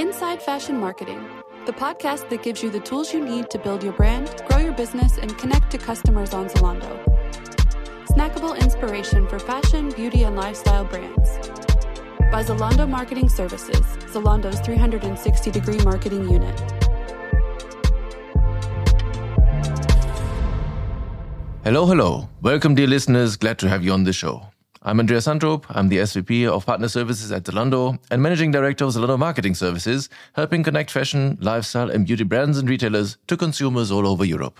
Inside Fashion Marketing, the podcast that gives you the tools you need to build your brand, grow your business, and connect to customers on Zalando. Snackable inspiration for fashion, beauty, and lifestyle brands. By Zalando Marketing Services, Zalando's 360 degree marketing unit. Hello, hello. Welcome, dear listeners. Glad to have you on the show. I'm Andreas Sandrup. I'm the SVP of Partner Services at Zalando and Managing Director of Zalando Marketing Services, helping connect fashion, lifestyle, and beauty brands and retailers to consumers all over Europe.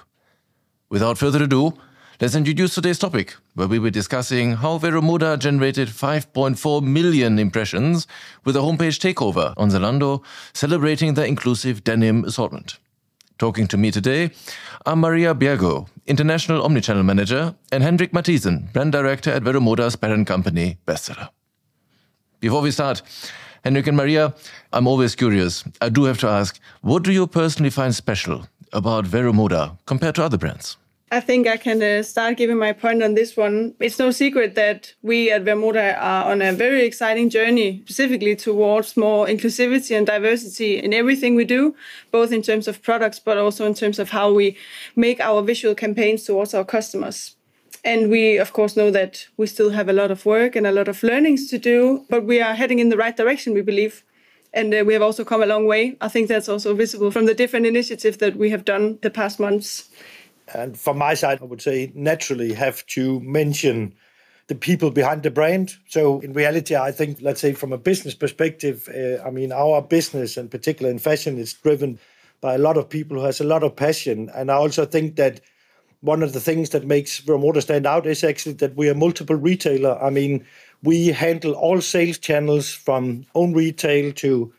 Without further ado, let's introduce today's topic, where we were discussing how Vero Moda generated 5.4 million impressions with a homepage takeover on Zalando, celebrating their inclusive denim assortment. Talking to me today are Maria Bjergo, International Omnichannel Manager, and Hendrik Mathisen, Brand Director at Vero Moda's parent company, Bestseller. Before we start, Hendrik and Maria, I'm always curious. I do have to ask, what do you personally find special about Vero Moda compared to other brands? I think I can uh, start giving my point on this one. It's no secret that we at Vero are on a very exciting journey, specifically towards more inclusivity and diversity in everything we do, both in terms of products, but also in terms of how we make our visual campaigns towards our customers. And we, of course, know that we still have a lot of work and a lot of learnings to do, but we are heading in the right direction, we believe. And uh, we have also come a long way. I think that's also visible from the different initiatives that we have done the past months. And from my side, I would say naturally have to mention the people behind the brand. So in reality, I think, let's say from a business perspective, uh, I mean, our business and particularly in fashion is driven by a lot of people who has a lot of passion. And I also think that one of the things that makes Vero stand out is actually that we are multiple retailer. I mean, we handle all sales channels from own retail to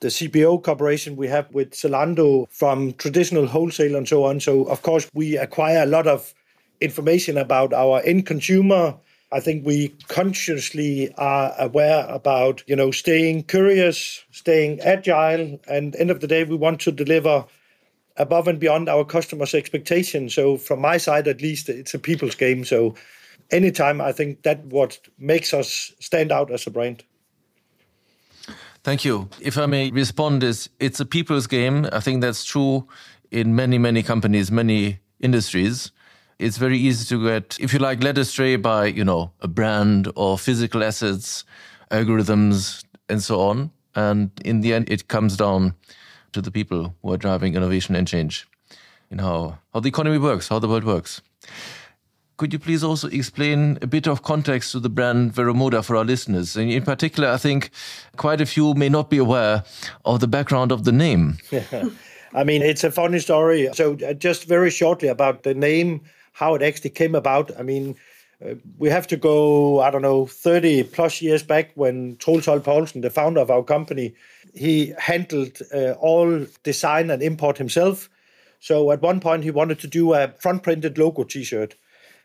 the CPO cooperation we have with Zalando from traditional wholesale and so on. So, of course, we acquire a lot of information about our end consumer. I think we consciously are aware about, you know, staying curious, staying agile, and end of the day, we want to deliver above and beyond our customers' expectations. So, from my side, at least, it's a people's game. So, anytime, I think that what makes us stand out as a brand. Thank you. If I may respond, is it's a people's game. I think that's true in many, many companies, many industries. It's very easy to get, if you like, led astray by, you know, a brand or physical assets, algorithms, and so on. And in the end, it comes down to the people who are driving innovation and change in how, how the economy works, how the world works. Could you please also explain a bit of context to the brand Vero Moda for our listeners? And in particular, I think quite a few may not be aware of the background of the name. I mean, it's a funny story. So, uh, just very shortly about the name, how it actually came about. I mean, uh, we have to go, I don't know, 30 plus years back when Troels Holch Povlsen, the founder of our company, he handled uh, all design and import himself. So at one point, he wanted to do a front printed logo t shirt.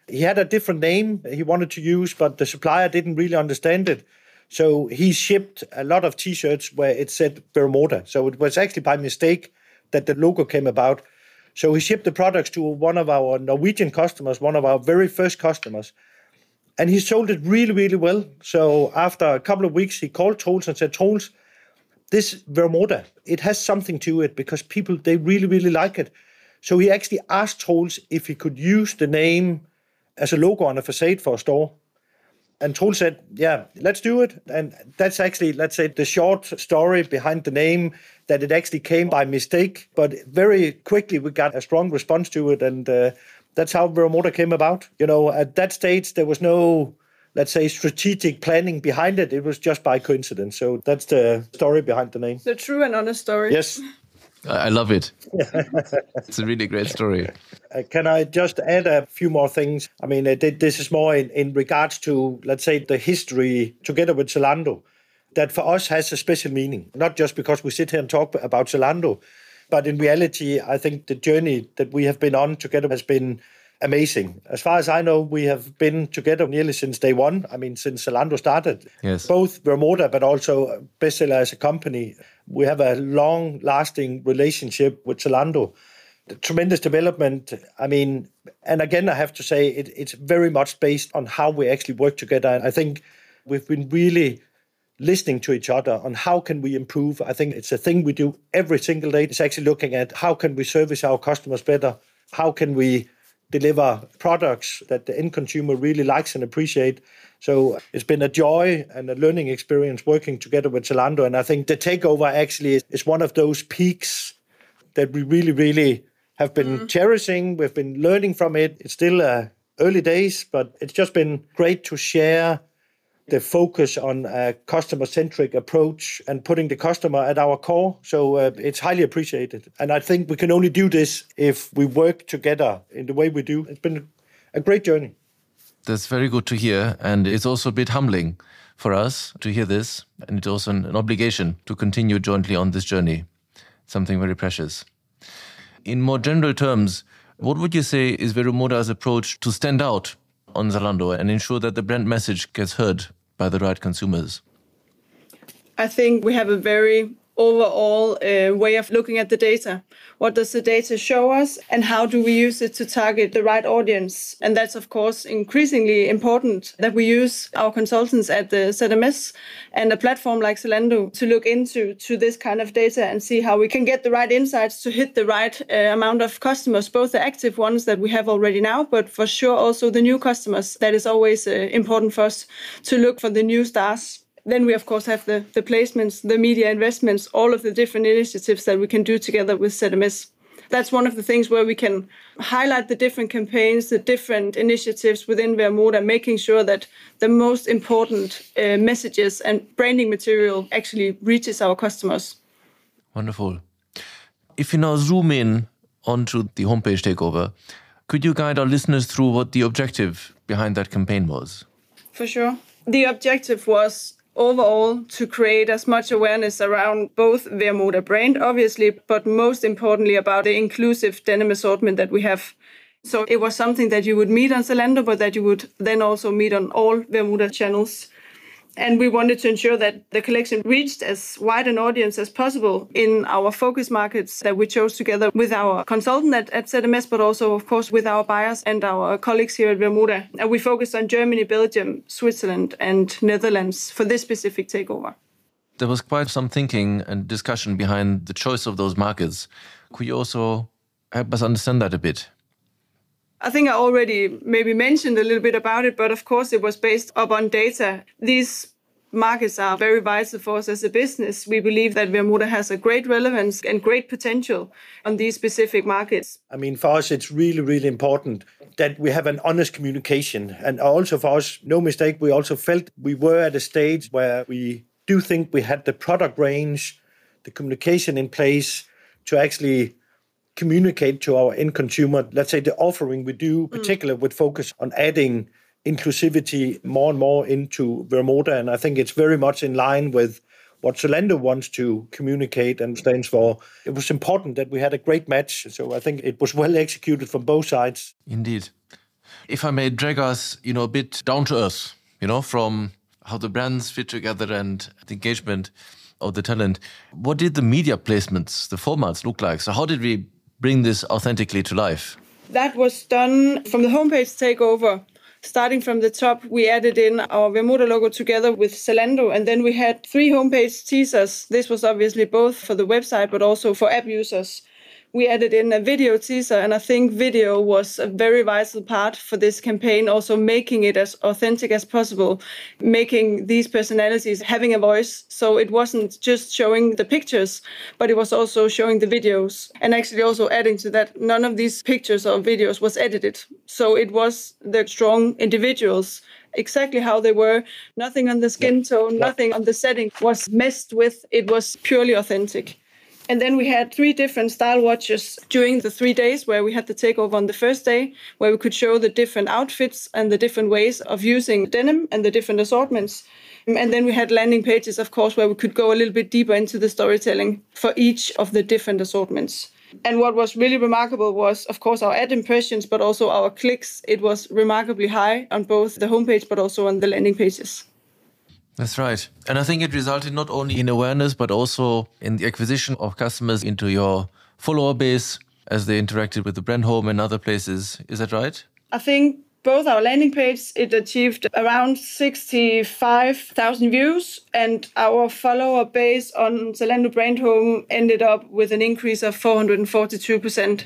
He had a different name he wanted to use, but the supplier didn't really understand it. So he shipped a lot of T-shirts where it said Vero Moda. So it was actually by mistake that the logo came about. So he shipped the products to one of our Norwegian customers, one of our very first customers, and he sold it really, really well. So after a couple of weeks, he called Troels and said, "Troels, this Vero Moda, it has something to it because people they really, really like it." So he actually asked Troels if he could use the name as a logo on a facade for a store. And Troels said, yeah, let's do it. And that's actually, let's say, the short story behind the name, that it actually came by mistake. But very quickly, we got a strong response to it. And uh, that's how Vero Moda came about. You know, at that stage, there was no, let's say, strategic planning behind it. It was just by coincidence. So that's the story behind the name. The true and honest story. Yes. I love it. it's a really great story. Uh, can I just add a few more things? I mean, uh, this is more in, in regards to, let's say, the history together with Zalando, that for us has a special meaning, not just because we sit here and talk about Zalando, but in reality, I think the journey that we have been on together has been amazing. As far as I know, we have been together nearly since day one. I mean, since Zalando started. Yes. Both Vero Moda, but also Bestseller as a company. We have a long lasting relationship with Zalando. The tremendous development. I mean, and again, I have to say it, it's very much based on how we actually work together. And I think we've been really listening to each other on how can we improve. I think it's a thing we do every single day. It's actually looking at how can we service our customers better? How can we deliver products that the end consumer really likes and appreciate? So it's been a joy and a learning experience working together with Zalando. And I think the takeover actually is one of those peaks that we really, really have been mm. cherishing. We've been learning from it. It's still uh, early days, but it's just been great to share the focus on a customer centric approach and putting the customer at our core. So uh, it's highly appreciated. And I think we can only do this if we work together in the way we do. It's been a great journey. That's very good to hear. And it's also a bit humbling for us to hear this. And it's also an, an obligation to continue jointly on this journey. Something very precious. In more general terms, what would you say is Vero Moda's approach to stand out on Zalando and ensure that the brand message gets heard by the right consumers? I think we have a very overall uh, way of looking at the data. What does the data show us, and how do we use it to target the right audience? And that's, of course, increasingly important that we use our consultants at the ZMS and a platform like Zalando to look into to this kind of data and see how we can get the right insights to hit the right uh, amount of customers, both the active ones that we have already now, but for sure also the new customers. That is always uh, important for us to look for the new stars then we of course have the, the placements, the media investments, all of the different initiatives that we can do together with ZMS. That's one of the things where we can highlight the different campaigns, the different initiatives within Vero Moda, making sure that the most important uh, messages and branding material actually reaches our customers. Wonderful. If you now zoom in onto the homepage takeover, could you guide our listeners through what the objective behind that campaign was? For sure. The objective was overall to create as much awareness around both Vero Moda brand, obviously, but most importantly about the inclusive denim assortment that we have. So it was something that you would meet on Zalando, but that you would then also meet on all Vero Moda channels. And we wanted to ensure that the collection reached as wide an audience as possible in our focus markets that we chose together with our consultant at, at ZMS, but also, of course, with our buyers and our colleagues here at Vero Moda. And we focused on Germany, Belgium, Switzerland, and Netherlands for this specific takeover. There was quite some thinking and discussion behind the choice of those markets. Could you also help us understand that a bit? I think I already maybe mentioned a little bit about it, but of course it was based upon data. These markets are very vital for us as a business. We believe that Vero Moda has a great relevance and great potential on these specific markets. I mean, for us, it's really, really important that we have an honest communication. And also for us, no mistake, we also felt we were at a stage where we do think we had the product range, the communication in place to actually communicate to our end consumer, let's say the offering we do, mm. particularly mm. with focus on adding inclusivity more and more into Vero Moda. And I think it's very much in line with what Zalando wants to communicate and stands for. It was important that we had a great match. So I think it was well executed from both sides. Indeed. If I may drag us, you know, a bit down to earth, you know, from how the brands fit together and the engagement of the talent. What did the media placements, the formats look like? So how did we bring this authentically to life? That was done from the homepage takeover. Starting from the top, we added in our Vero Moda logo together with Zalando, and then we had three homepage teasers. This was obviously both for the website but also for app users we added in a video teaser, and I think video was a very vital part for this campaign, also making it as authentic as possible, making these personalities having a voice. So it wasn't just showing the pictures, but it was also showing the videos. And actually, also adding to that, none of these pictures or videos was edited. So it was the strong individuals exactly how they were. Nothing on the skin tone, nothing on the setting was messed with. It was purely authentic. And then we had three different style watches during the three days where we had the takeover on the first day, where we could show the different outfits and the different ways of using denim and the different assortments. Mm, and then we had landing pages, of course, where we could go a little bit deeper into the storytelling for each of the different assortments. And what was really remarkable was, of course, our ad impressions, but also our clicks. It was remarkably high on both the homepage, but also on the landing pages. That's right. And I think it resulted not only in awareness, but also in the acquisition of customers into your follower base as they interacted with the brand home and other places. Is that right? I think both our landing page, it achieved around 65,000 views, and our follower base on Zalando Brand Home ended up with an increase of 442%.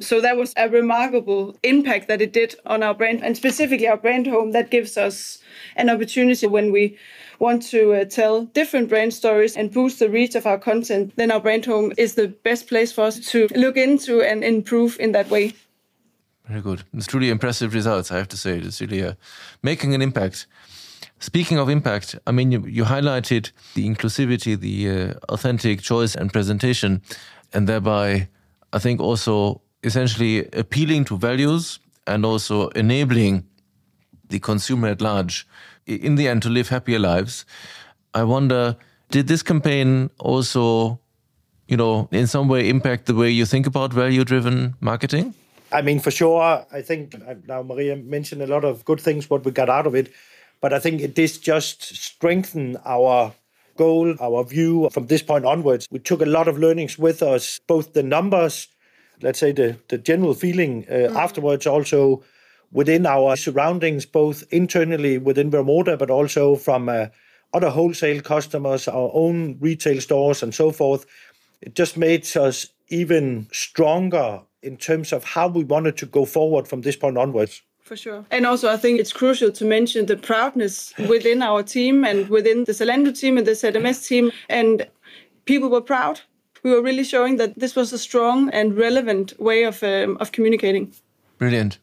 So that was a remarkable impact that it did on our brand, and specifically our brand home. That gives us an opportunity when we want to uh, tell different brand stories and boost the reach of our content. Then our brand home is the best place for us to look into and improve in that way. Very good. It's truly impressive results, I have to say. It's really uh, making an impact. Speaking of impact, I mean, you, you highlighted the inclusivity, the uh, authentic choice and presentation, and thereby, I think also essentially appealing to values and also enabling the consumer at large, in the end, to live happier lives. I wonder, did this campaign also, you know, in some way impact the way you think about value driven marketing? I mean, for sure, I think uh, now Maria mentioned a lot of good things, what we got out of it. But I think it did just strengthen our goal, our view from this point onwards. We took a lot of learnings with us, both the numbers, let's say the, the general feeling uh, mm. afterwards, also within our surroundings, both internally within Vero Moda, but also from uh, other wholesale customers, our own retail stores, and so forth. It just made us even stronger in terms of how we wanted to go forward from this point onwards. For sure. And also, I think it's crucial to mention the proudness within our team and within the Zalando team and the ZMS team. And people were proud. We were really showing that this was a strong and relevant way of, um, of communicating. Brilliant.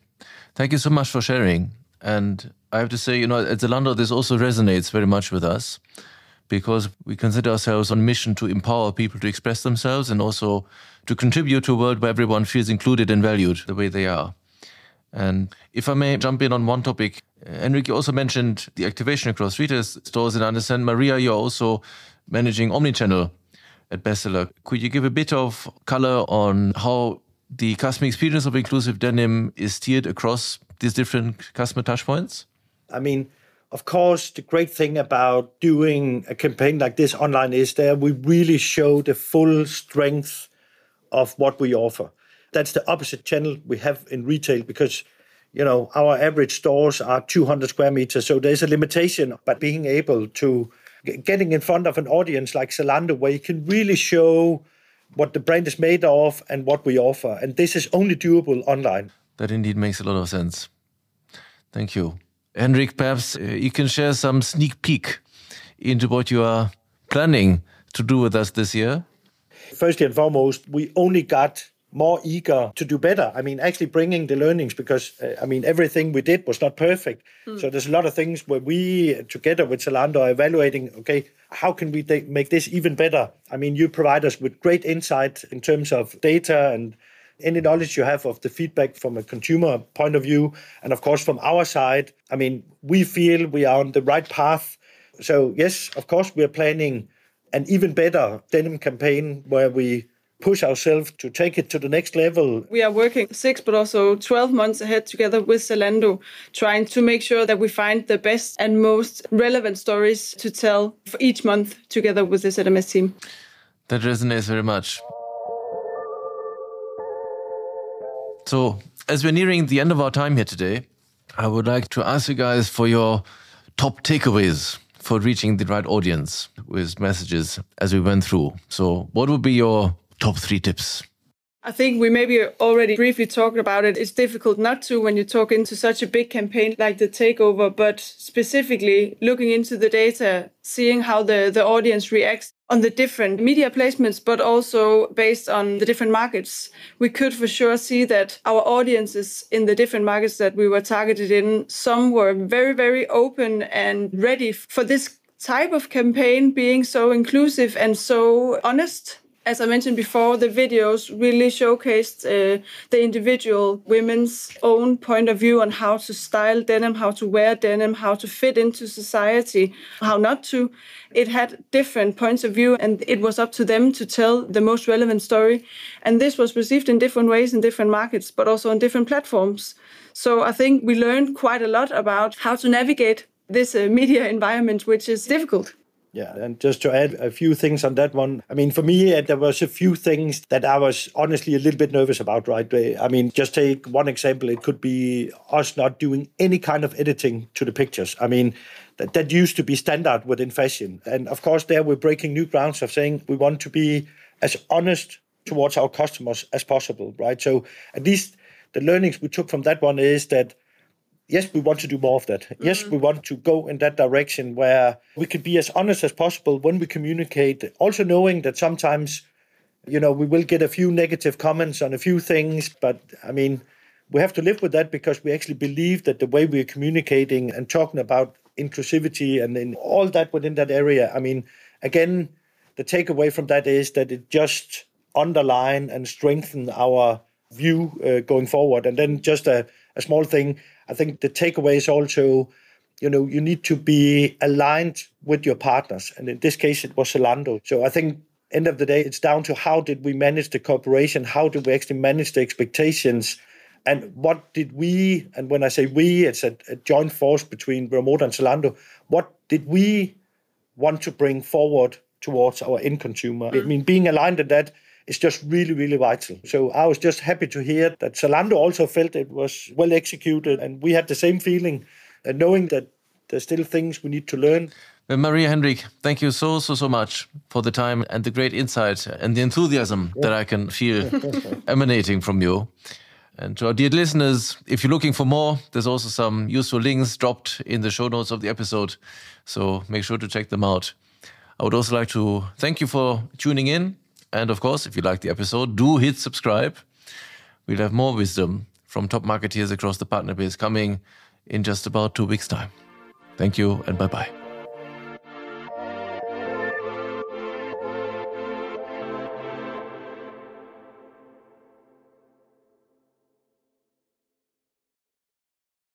Thank you so much for sharing. And I have to say, you know, at Zalando, this also resonates very much with us because we consider ourselves on a mission to empower people to express themselves and also to contribute to a world where everyone feels included and valued the way they are. And if I may jump in on one topic, uh, Hendrik also mentioned the activation across retail stores, and I understand, Maria, you're also managing omnichannel at Bestseller. Could you give a bit of color on how the customer experience of inclusive denim is steered across these different customer touchpoints? I mean, of course, the great thing about doing a campaign like this online is that we really show the full strength of what we offer. That's the opposite channel we have in retail because you know our average stores are 200 square meters, so there's a limitation. But being able to getting in front of an audience like Zalando, where you can really show what the brand is made of and what we offer, and this is only doable online. That indeed makes a lot of sense. Thank you. Henrik, perhaps uh, you can share some sneak peek into what you are planning to do with us this year. First and foremost, we only got more eager to do better. I mean, actually bringing the learnings because, uh, I mean, everything we did was not perfect. Mm. So there's a lot of things where we, together with Zalando, are evaluating, okay, how can we make this even better? I mean, you provide us with great insight in terms of data and any knowledge you have of the feedback from a consumer point of view. And of course, from our side, I mean, we feel we are on the right path. So, yes, of course, we are planning an even better denim campaign where we push ourselves to take it to the next level. We are working six, but also 12 months ahead together with Zalando, trying to make sure that we find the best and most relevant stories to tell for each month together with the ZMS team. That resonates very much. So, as we're nearing the end of our time here today, I would like to ask you guys for your top takeaways for reaching the right audience with messages as we went through. So, what would be your top three tips? I think we maybe already briefly talked about it. It's difficult not to when you talk into such a big campaign like the takeover, but specifically looking into the data, seeing how the, the audience reacts on the different media placements, but also based on the different markets. We could for sure see that our audiences in the different markets that we were targeted in, some were very, very open and ready for this type of campaign being so inclusive and so honest as I mentioned before, the videos really showcased uh, the individual women's own point of view on how to style denim, how to wear denim, how to fit into society, how not to. It had different points of view, and it was up to them to tell the most relevant story. And this was received in different ways in different markets, but also on different platforms. So I think we learned quite a lot about how to navigate this uh, media environment, which is difficult. Yeah, and just to add a few things on that one, I mean, for me, uh, there was a few things that I was honestly a little bit nervous about, right? I mean, just take one example. It could be us not doing any kind of editing to the pictures. I mean, that, that used to be standard within fashion. And of course, there we're breaking new grounds of saying we want to be as honest towards our customers as possible, right? So at least the learnings we took from that one is that yes, we want to do more of that. Mm-hmm. Yes, we want to go in that direction where we can be as honest as possible when we communicate, also knowing that sometimes, you know, we will get a few negative comments on a few things, but I mean, we have to live with that because we actually believe that the way we're communicating and talking about inclusivity and in all that within that area, I mean, again, the takeaway from that is that it just underline and strengthen our view uh, going forward. And then just a, a small thing, I think the takeaway is also, you know, you need to be aligned with your partners. And in this case, it was Zalando. So I think end of the day, it's down to how did we manage the cooperation? How did we actually manage the expectations? And what did we, and when I say we, it's a, a joint force between Vero Moda and Zalando, what did we want to bring forward towards our end consumer? I mean, being aligned in that is just really, really vital. So I was just happy to hear that Zalando also felt it was well executed, and we had the same feeling, and knowing that there's still things we need to learn. Well, Maria Hendrik, thank you so, so, so much for the time and the great insight and the enthusiasm yeah. that I can feel emanating from you. And to our dear listeners, if you're looking for more, there's also some useful links dropped in the show notes of the episode. So make sure to check them out. I would also like to thank you for tuning in and of course, if you like the episode, do hit subscribe. We'll have more wisdom from top marketeers across the partner base coming in just about two weeks' time. Thank you and bye bye.